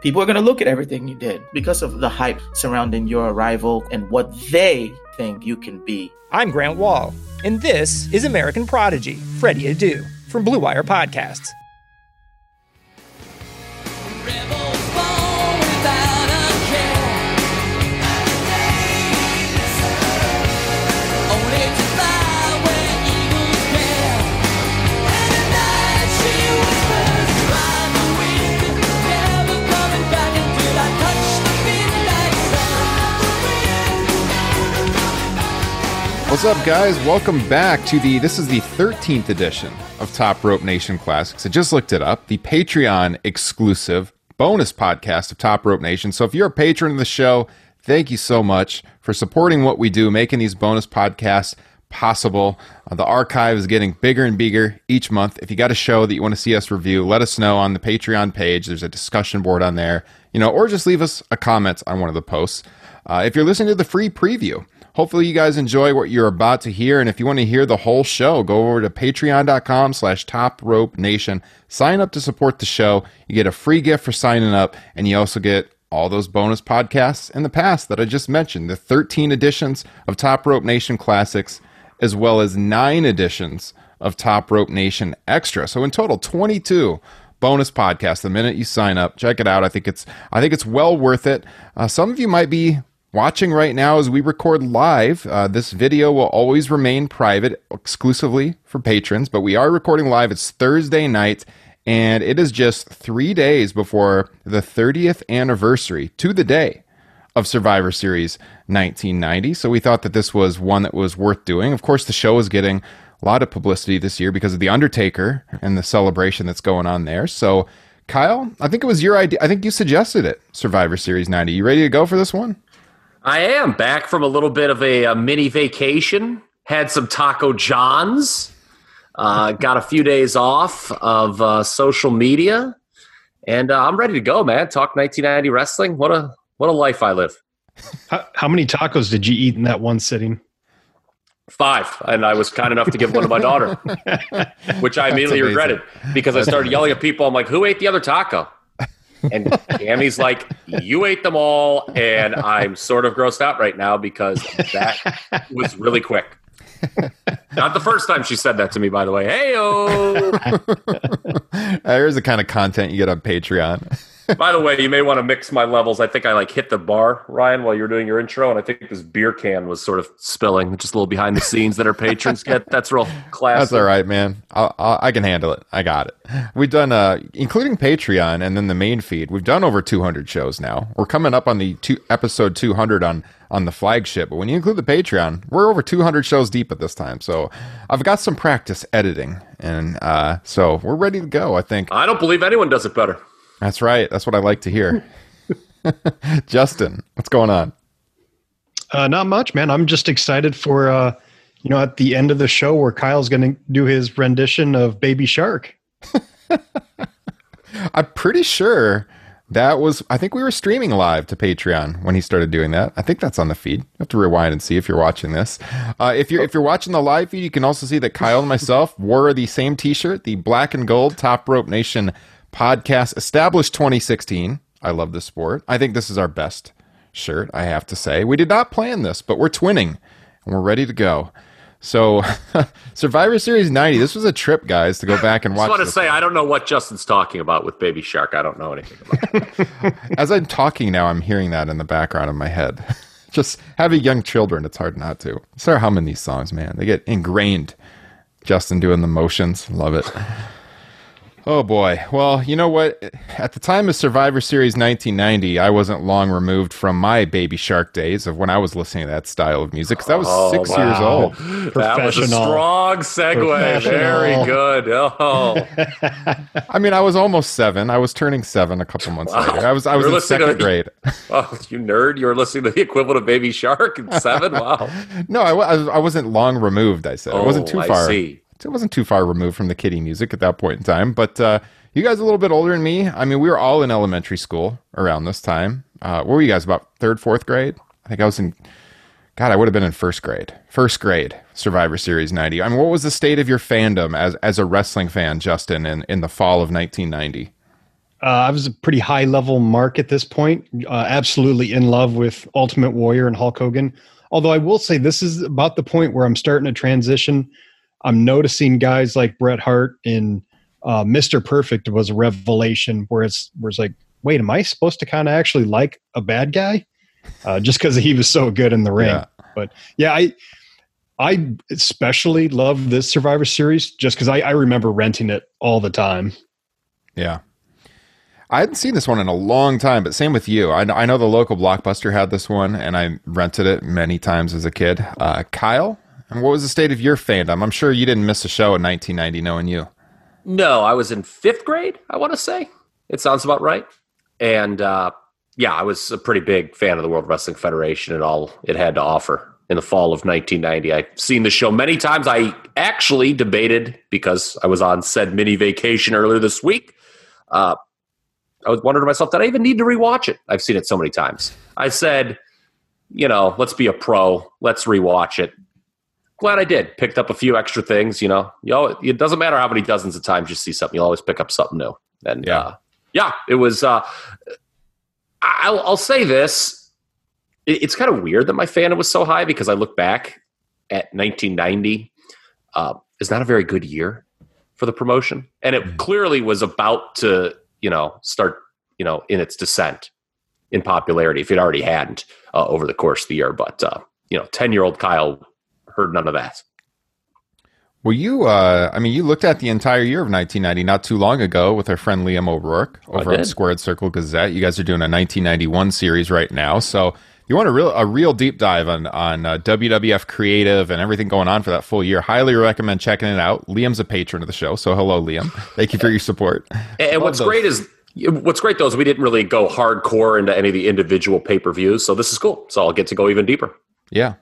People are going to look at everything you did because of the hype surrounding your arrival and what they think you can be. I'm Grant Wahl, and this is American Prodigy, Freddie Adu, from Blue Wire Podcasts. What's up, guys? Welcome back to the. This is the 13th edition of Top Rope Nation Classics. I just looked it up. The Patreon exclusive bonus podcast of Top Rope Nation. So if you're a patron of the show, thank you so much for supporting what we do, making these bonus podcasts possible. Uh, the archive is getting bigger and bigger each month. If you got a show that you want to see us review, let us know on the Patreon page. There's a discussion board on there, you know, or just leave us a comment on one of the posts. Uh, if you're listening to the free preview, Hopefully you guys enjoy what you're about to hear. And if you want to hear the whole show, go over to patreon.com slash top rope nation. Sign up to support the show. You get a free gift for signing up, and you also get all those bonus podcasts in the past that I just mentioned, the 13 editions of Top Rope Nation Classics, as well as nine editions of Top Rope Nation Extra. So in total, 22 bonus podcasts the minute you sign up. Check it out. I think it's I think it's well worth it. Uh, some of you might be watching right now as we record live. Uh, this video will always remain private exclusively for patrons, but we are recording live. It's Thursday night, and it is just three days before the 30th anniversary to the day of Survivor Series 1990. So we thought that this was one that was worth doing. Of course, the show is getting a lot of publicity this year because of The Undertaker and the celebration that's going on there. So, Kyle, I think it was your idea. I think you suggested it, Survivor Series 90. You ready to go for this one? I am back from a little bit of a, a mini vacation. Had some Taco Johns. Uh, got a few days off of uh, social media, and uh, I'm ready to go, man. Talk 1990 wrestling. What a what a life I live. How, how many tacos did you eat in that one sitting? Five, and I was kind enough to give one to my daughter, which I immediately regretted because I started yelling at people. I'm like, "Who ate the other taco?" And Tammy's like, You ate them all. And I'm sort of grossed out right now because that was really quick. Not the first time she said that to me, by the way. Hey, oh. Here's the kind of content you get on Patreon. By the way, you may want to mix my levels. I think I like hit the bar, Ryan, while you were doing your intro, and I think this beer can was sort of spilling. Just a little behind the scenes that our patrons get. That's real classic. That's all right, man. I'll, I'll, i can handle it. I got it. We've done, uh, including Patreon and then the main feed. We've done over 200 shows now. We're coming up on the two, episode 200 on on the flagship, but when you include the Patreon, we're over 200 shows deep at this time. So I've got some practice editing, and uh, so we're ready to go. I think. I don't believe anyone does it better. That's right. That's what I like to hear. Justin, what's going on? Uh, not much, man. I'm just excited for uh, you know at the end of the show where Kyle's going to do his rendition of Baby Shark. I'm pretty sure that was. I think we were streaming live to Patreon when he started doing that. I think that's on the feed. You have to rewind and see if you're watching this. Uh, if you're if you're watching the live feed, you can also see that Kyle and myself wore the same T-shirt, the black and gold Top Rope Nation podcast established 2016. I love this sport. I think this is our best shirt, I have to say. We did not plan this, but we're twinning and we're ready to go. So, Survivor Series 90, this was a trip, guys, to go back and watch. I just want to this say, I don't know what Justin's talking about with Baby Shark. I don't know anything about. As I'm talking now, I'm hearing that in the background of my head. Just having young children, it's hard not to. Start humming these songs, man. They get ingrained. Justin doing the motions. Love it. Oh boy. Well, you know what? At the time of Survivor Series 1990, I wasn't long removed from my Baby Shark days of when I was listening to that style of music because I was Oh, six wow. years old. That was a strong segue. Very good. Oh, I mean, I was almost seven. I was turning seven a couple months Wow. later. I was I was in listening second to- grade. oh, you nerd! You were listening to the equivalent of Baby Shark in seven. Wow. No, I, I was- I wasn't long removed. I said I wasn't Oh, too I far. see. It wasn't too far removed from the kiddie music at that point in time. But uh, you guys a little bit older than me. I mean, we were all in elementary school around this time. Uh, what were you guys about third, fourth grade? I think I was in. God, I would have been in first grade. First grade, Survivor Series '90. I mean, what was the state of your fandom as as a wrestling fan, Justin, in in the fall of 1990? Uh, I was a pretty high level mark at this point. Uh, absolutely in love with Ultimate Warrior and Hulk Hogan. Although I will say this is about the point where I'm starting to transition. I'm noticing guys like Bret Hart and uh, Mr. Perfect was a revelation where it's where it's like, wait, am I supposed to kind of actually like a bad guy uh, just because he was so good in the ring? Yeah. But yeah, I I especially love this Survivor Series just because I, I remember renting it all the time. Yeah. I hadn't seen this one in a long time, but same with you. I, I know the local blockbuster had this one, and I rented it many times as a kid. Uh, Kyle, and what was the state of your fandom? I'm sure you didn't miss a show in 1990, knowing you. No, I was in fifth grade. I want to say it sounds about right. And uh, yeah, I was a pretty big fan of the World Wrestling Federation and all it had to offer. In the fall of 1990, I've seen the show many times. I actually debated because I was on said mini vacation earlier this week. Uh, I was wondering to myself, did I even need to rewatch it? I've seen it so many times. I said, you know, let's be a pro. Let's rewatch it. Glad I did. Picked up a few extra things. You know, you know, it doesn't matter how many dozens of times you see something. You'll always pick up something new. And Yeah. uh, yeah, it was. Uh, I'll, I'll say this: it, it's kind of weird that my fandom was so high because I look back at 1990. Uh, is not a very good year for the promotion, and it clearly was about to, you know, start, you know, in its descent in popularity if it already hadn't uh, over the course of the year. But uh, you know, 10 year old Kyle heard none of that. Well, you, uh, I mean, you looked at the entire year of 1990 not too long ago with our friend Liam O'Rourke over I at. Squared Circle Gazette. You guys are doing a 1991 series right now. So you want a real, a real deep dive on, on uh, WWF creative and everything going on for that full year. Highly recommend checking it out. Liam's a patron of the show. So hello, Liam. Thank you for your support. And, and what's those. great is what's great though is we didn't really go hardcore into any of the individual pay per views. So this is cool. So I'll get to go even deeper. Yeah.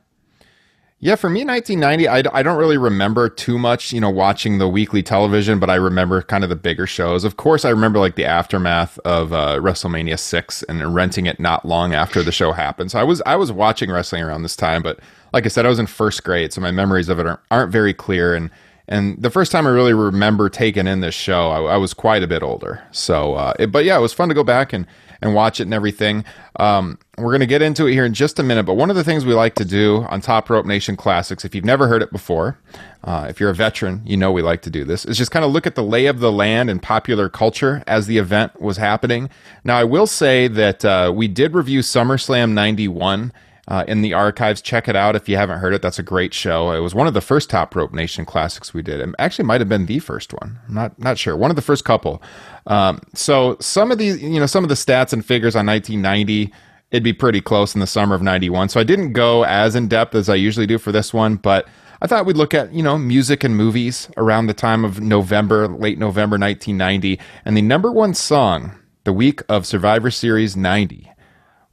Yeah, for me, 1990, I, I don't really remember too much, you know, watching the weekly television, but I remember kind of the bigger shows. Of course, I remember like the aftermath of uh, WrestleMania 6 and renting it not long after the show happened. So I was I was watching wrestling around this time, but like I said, I was in first grade, so my memories of it aren't, aren't very clear. And and the first time I really remember taking in this show, I, I was quite a bit older. So, uh, it, but yeah, it was fun to go back and and watch it and everything. Um, we're going to get into it here in just a minute, but one of the things we like to do on Top Rope Nation Classics, if you've never heard it before, uh, if you're a veteran, you know we like to do this, is just kind of look at the lay of the land and popular culture as the event was happening. Now, I will say that uh, we did review SummerSlam 91 uh, in the archives. Check it out if you haven't heard it. That's a great show. It was one of the first Top Rope Nation classics we did. It actually might have been the first one. I'm not not sure. One of the first couple. Um, so some of these, you know, some of the stats and figures on 1990, it'd be pretty close in the summer of 91. So I didn't go as in depth as I usually do for this one, but I thought we'd look at, you know, music and movies around the time of November, late November 1990. And the number one song the week of Survivor Series 90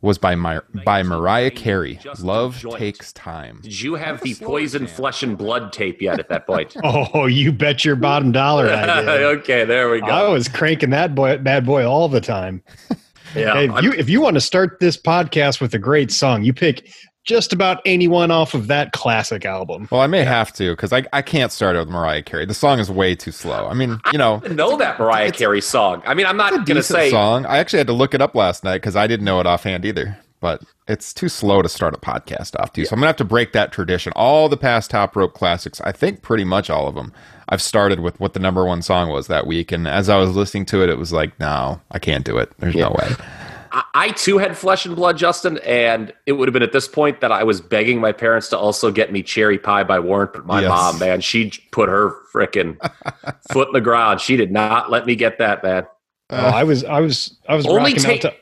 was by My, by Mariah Carey. Just Love takes time. Did you have the poison flesh and blood tape yet at that point? Oh, you bet your bottom dollar I did. okay, there we go. I was cranking that boy, bad boy all the time. yeah, Hey, if you if you want to start this podcast with a great song, you pick just about anyone off of that classic album. Well, I may have to because I, I can't start it with Mariah Carey. The song is way too slow. I mean, you know, I know that Mariah Carey song. I mean, I'm not going to say song. I actually had to look it up last night because I didn't know it offhand either. but it's too slow to start a podcast off to. too. So I'm gonna have to break that tradition. All the past top rope classics, I think pretty much all of them, I've started with what the number one song was that week, and as I was listening to it, it was like, no, I can't do it. There's yeah. no way. I, too had flesh and blood, Justin, and it would have been at this point that I was begging my parents to also get me cherry pie by Warrant. But my yes. mom, man, she put her freaking foot in the ground. She did not let me get that, man. Uh, I was, I was, I was only tape. To,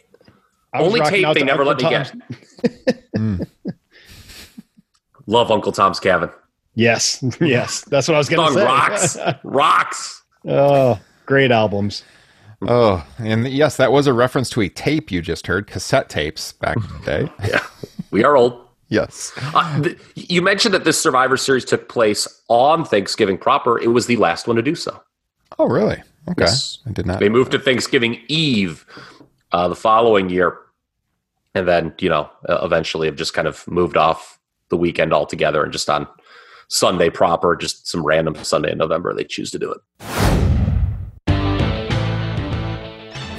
only tape they never Uncle let me get. mm. Love Uncle Tom's Cabin. Yes, yes, that's what I was going to say. Rocks, rocks. Oh, great albums. Oh, and yes, that was a reference to a tape you just heard, cassette tapes back in the day. yeah, we are old. yes. Uh, th- you mentioned that this Survivor Series took place on Thanksgiving proper. It was the last one to do so. Oh, really? Okay, yes. I did not. They moved to Thanksgiving Eve uh, the following year, and then you know eventually have just kind of moved off the weekend altogether and just on Sunday proper, just some random Sunday in November they choose to do it.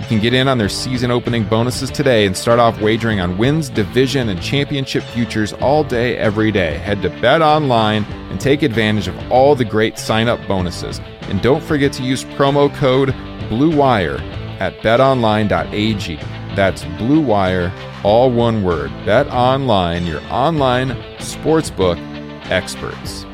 You can get in on their season opening bonuses today and start off wagering on wins, division, and championship futures all day, every day. Head to Bet Online and take advantage of all the great sign up bonuses. And don't forget to use promo code BLUEWIRE at betonline.ag. That's Blue Wire, all one word. Bet Online, your online sportsbook experts.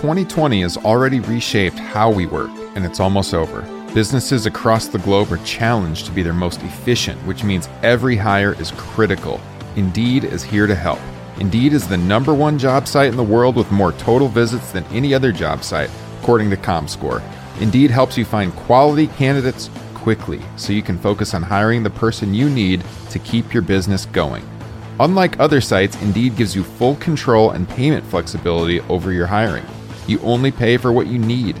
2020 has already reshaped how we work, and it's almost over. Businesses across the globe are challenged to be their most efficient, which means every hire is critical. Indeed is here to help. Indeed is the number one job site in the world with more total visits than any other job site, according to ComScore. Indeed helps you find quality candidates quickly so you can focus on hiring the person you need to keep your business going. Unlike other sites, Indeed gives you full control and payment flexibility over your hiring. You only pay for what you need.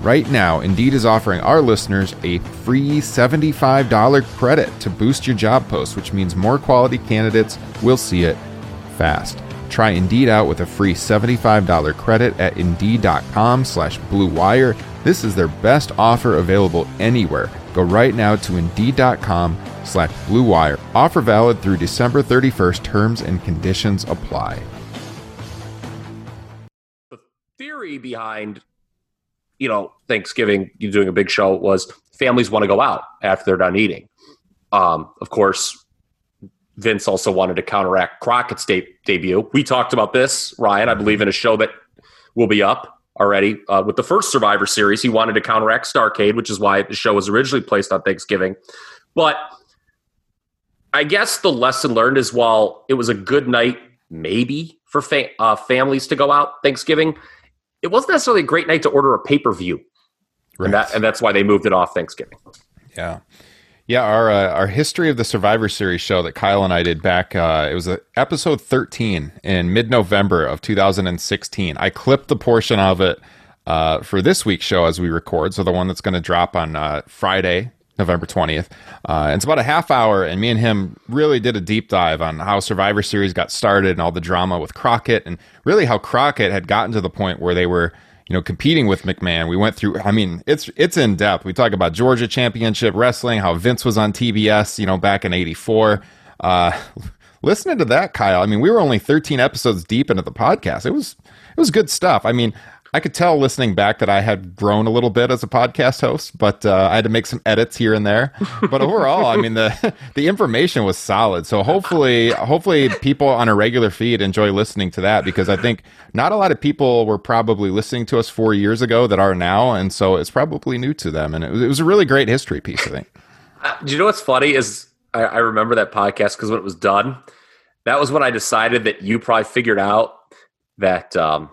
Right now, Indeed is offering our listeners a free $75 credit to boost your job post, which means more quality candidates will see it fast. Try Indeed out with a free $75 credit at Indeed.com slash BlueWire. This is their best offer available anywhere. Go right now to Indeed.com slash BlueWire. Offer valid through December 31st. Terms and conditions apply. The theory behind you know, Thanksgiving, you doing a big show was families want to go out after they're done eating. Um, of course, Vince also wanted to counteract Crockett's de- debut. We talked about this, Ryan, I believe, in a show that will be up already uh, with the first Survivor Series. He wanted to counteract Starcade, which is why the show was originally placed on Thanksgiving. But I guess the lesson learned is while it was a good night, maybe for fa- uh, families to go out Thanksgiving, it wasn't necessarily a great night to order a pay per view, right. and that and that's why they moved it off Thanksgiving. Yeah. Yeah, our uh, our history of the Survivor Series show that Kyle and I did back uh, it was a, episode 13 in mid November of 2016. I clipped the portion of it uh, for this week's show as we record, so the one that's going to drop on uh, Friday, November 20th. Uh, it's about a half hour, and me and him really did a deep dive on how Survivor Series got started and all the drama with Crockett, and really how Crockett had gotten to the point where they were, you know, competing with McMahon. We went through. I mean, it's it's in depth. We talk about Georgia Championship Wrestling, how Vince was on TBS, you know, back in '84. Uh, listening to that, Kyle. I mean, we were only 13 episodes deep into the podcast. It was it was good stuff. I mean, I could tell listening back that I had grown a little bit as a podcast host, but uh, I had to make some edits here and there. But overall, I mean the the information was solid. So hopefully, hopefully people on a regular feed enjoy listening to that because I think not a lot of people were probably listening to us four years ago that are now, and so it's probably new to them. And it was, it was a really great history piece, I think. Uh, do you know what's funny is I, I remember that podcast because when it was done that was when I decided that you probably figured out that um,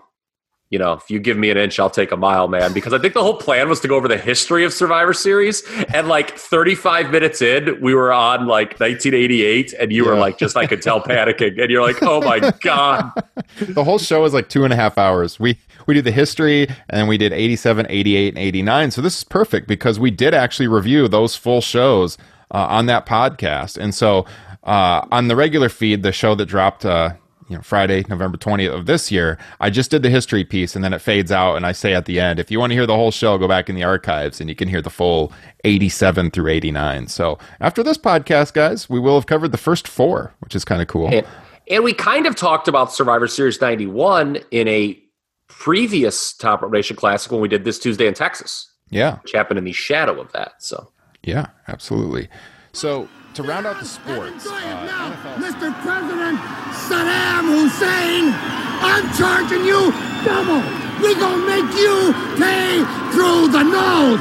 you know, if you give me an inch, I'll take a mile, man. Because I think the whole plan was to go over the history of Survivor Series. And like 35 minutes in, we were on like 1988, and you yeah. were like, just I could tell panicking. And you're like, oh my God. the whole show is like two and a half hours. We we did the history and we did 87, 88, and 89. So this is perfect because we did actually review those full shows uh, on that podcast. And so uh, on the regular feed, the show that dropped uh, you know Friday, November 20th of this year, I just did the history piece and then it fades out and I say at the end, if you want to hear the whole show, go back in the archives and you can hear the full 87 through 89. So after this podcast, guys, we will have covered the first four, which is kind of cool. And, and we kind of talked about Survivor Series 91 in a previous Top Rope Nation Classic when we did this Tuesday in Texas. Yeah. Which happened in the shadow of that. So Yeah, absolutely. So to round out the sports, uh, Mr. President Saddam Hussein, I'm charging you double. We gonna make you pay through the nose.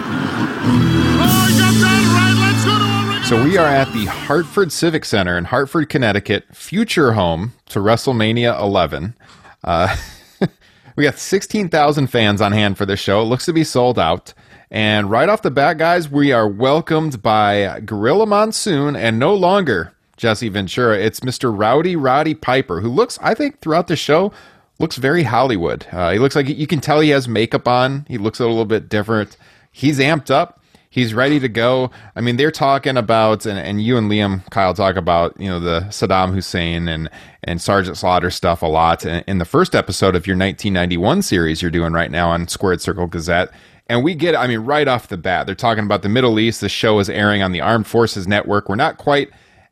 So we are at the Hartford Civic Center in Hartford, Connecticut, future home to WrestleMania 11. Uh, we got 16,000 fans on hand for this show. It looks to be sold out. And right off the bat, guys, we are welcomed by Gorilla Monsoon and no longer Jesse Ventura. It's Mr. Rowdy Roddy Piper, who looks, I think, throughout the show, looks very Hollywood. Uh, he looks like you can tell he has makeup on. He looks a little bit different. He's amped up. He's ready to go. I mean, they're talking about, and, and you and Liam, Kyle, talk about, you know, the Saddam Hussein and, and Sergeant Slaughter stuff a lot. In, in the first episode of your 1991 series you're doing right now on Squared Circle Gazette, and we get, I mean, right off the bat, they're talking about the Middle East. The show is airing on the Armed Forces Network. We're not quite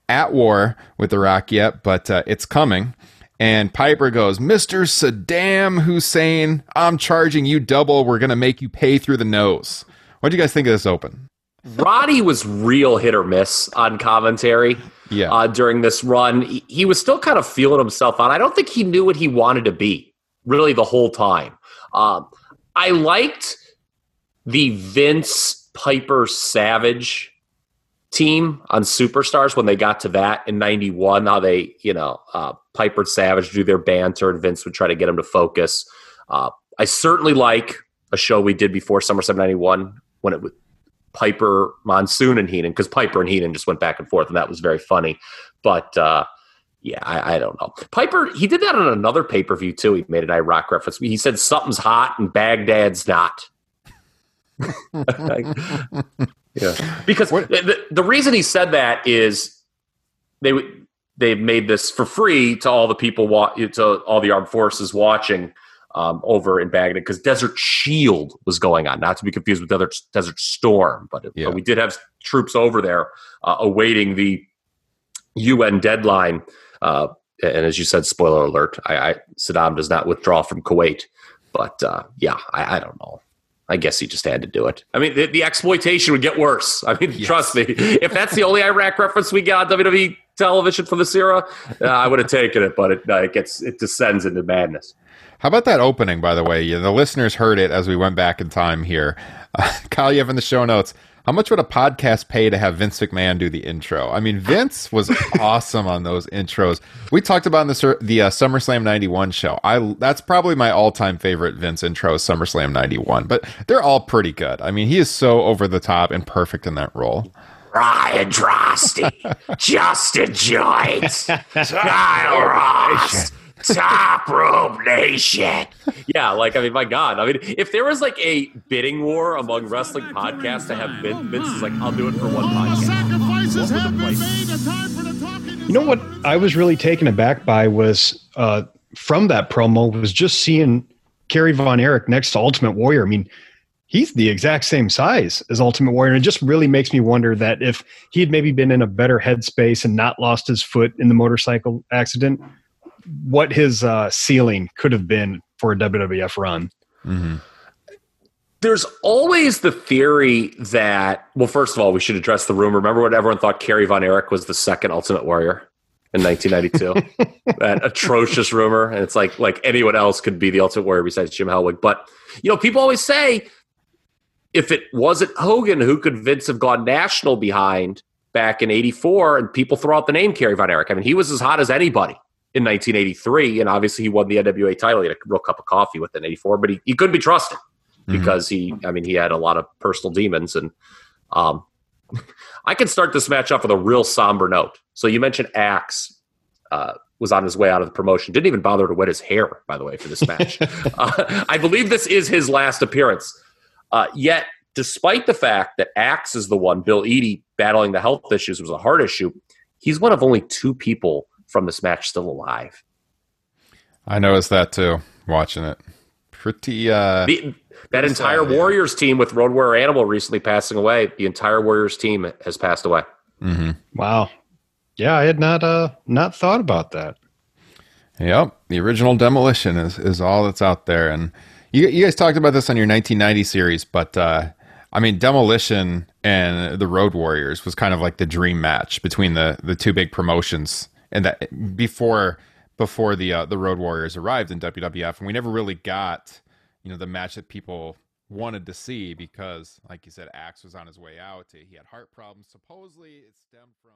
at war with Iraq yet, but uh, it's coming. And Piper goes, Mr. Saddam Hussein, I'm charging you double. We're going to make you pay through the nose. What do you guys think of this open? Roddy was real hit or miss on commentary. Yeah. Uh, during this run, he, he was still kind of feeling himself out. I don't think he knew what he wanted to be really the whole time. Um, I liked the Vince Piper Savage team on Superstars when they got to that in 91, how they, you know, uh, Piper Savage do their banter and Vince would try to get him to focus. Uh, I certainly like a show we did before SummerSlam 91 when it was Piper, Monsoon, and Heenan, because Piper and Heenan just went back and forth, and that was very funny. But uh, yeah, I, I, don't know. Piper, he did that on another pay per view too. He made an Iraq reference. He said something's hot and Baghdad's not. yeah, because the, the reason he said that is they they've made this for free to all the people wa- to all the armed forces watching um, over in Baghdad because Desert Shield was going on, not to be confused with Desert Desert Storm, but, yeah. but we did have troops over there uh, awaiting the UN deadline. Uh, and as you said, spoiler alert: I, I, Saddam does not withdraw from Kuwait. But uh, yeah, I, I, don't know. I guess he just had to do it. I mean, the, the exploitation would get worse. I mean, yes. trust me. If that's the only Iraq reference we got on WWE television for this era, uh, I would have taken it. But it, uh, it gets it descends into madness. How about that opening? By the way, the listeners heard it as we went back in time here. Uh, Kyle, you have in the show notes. How much would a podcast pay to have Vince McMahon do the intro? I mean, Vince was awesome on those intros. We talked about in the the uh, SummerSlam '91 show. I that's probably my all time favorite Vince intro, SummerSlam '91. But they're all pretty good. I mean, he is so over the top and perfect in that role. Ryan Drosty, Justin Joints, Kyle Ross. Top Rope Nation. Yeah, like I mean, my God, I mean, if there was like a bidding war among wrestling podcasts to have Vince, Vince is like, I'll do it for one podcast. You know what I was really taken aback by was uh, from that promo was just seeing Kerry Von Erich next to Ultimate Warrior. I mean, he's the exact same size as Ultimate Warrior. And it just really makes me wonder that if he had maybe been in a better headspace and not lost his foot in the motorcycle accident, what his uh, ceiling could have been for a WWF run. Mm-hmm. There's always the theory that, well, first of all, we should address the rumor. Remember when everyone thought Kerry Von Erich was the second Ultimate Warrior in 1992? that atrocious rumor, and it's like like anyone else could be the Ultimate Warrior besides Jim Hellwig. But you know, people always say, if it wasn't Hogan, who could Vince have gone national behind back in '84? And people throw out the name Kerry Von Erich. I mean, he was as hot as anybody in 1983, and obviously he won the NWA title. He had a real cup of coffee with it in '84, but he, he couldn't be trusted Mhm. because he, I mean, he had a lot of personal demons. And um, I can start this match off with a real somber note. So you mentioned Axe uh, was on his way out of the promotion. Didn't even bother to wet his hair, by the way, for this match. uh, I believe this is his last appearance. Uh, yet, despite the fact that Axe is the one, Bill Eadie battling the health issues was a heart issue, he's one of only two people from this match still alive. I noticed that too, watching it. Pretty, uh, The, that Pretty entire sad, yeah. Warriors team with Road Warrior Animal recently passing away, the entire Warriors team has passed away. mhm. Wow. Yeah, I had not uh not thought about that. Yep, the original Demolition is is all that's out there, and you you guys talked about this on your 1990 series, but uh, I mean, Demolition and the Road Warriors was kind of like the dream match between the the two big promotions, and that before before the uh, the Road Warriors arrived in WWF, and we never really got you know the match that people wanted to see because, like you said, Axe was on his way out. He had heart problems. Supposedly, it stemmed from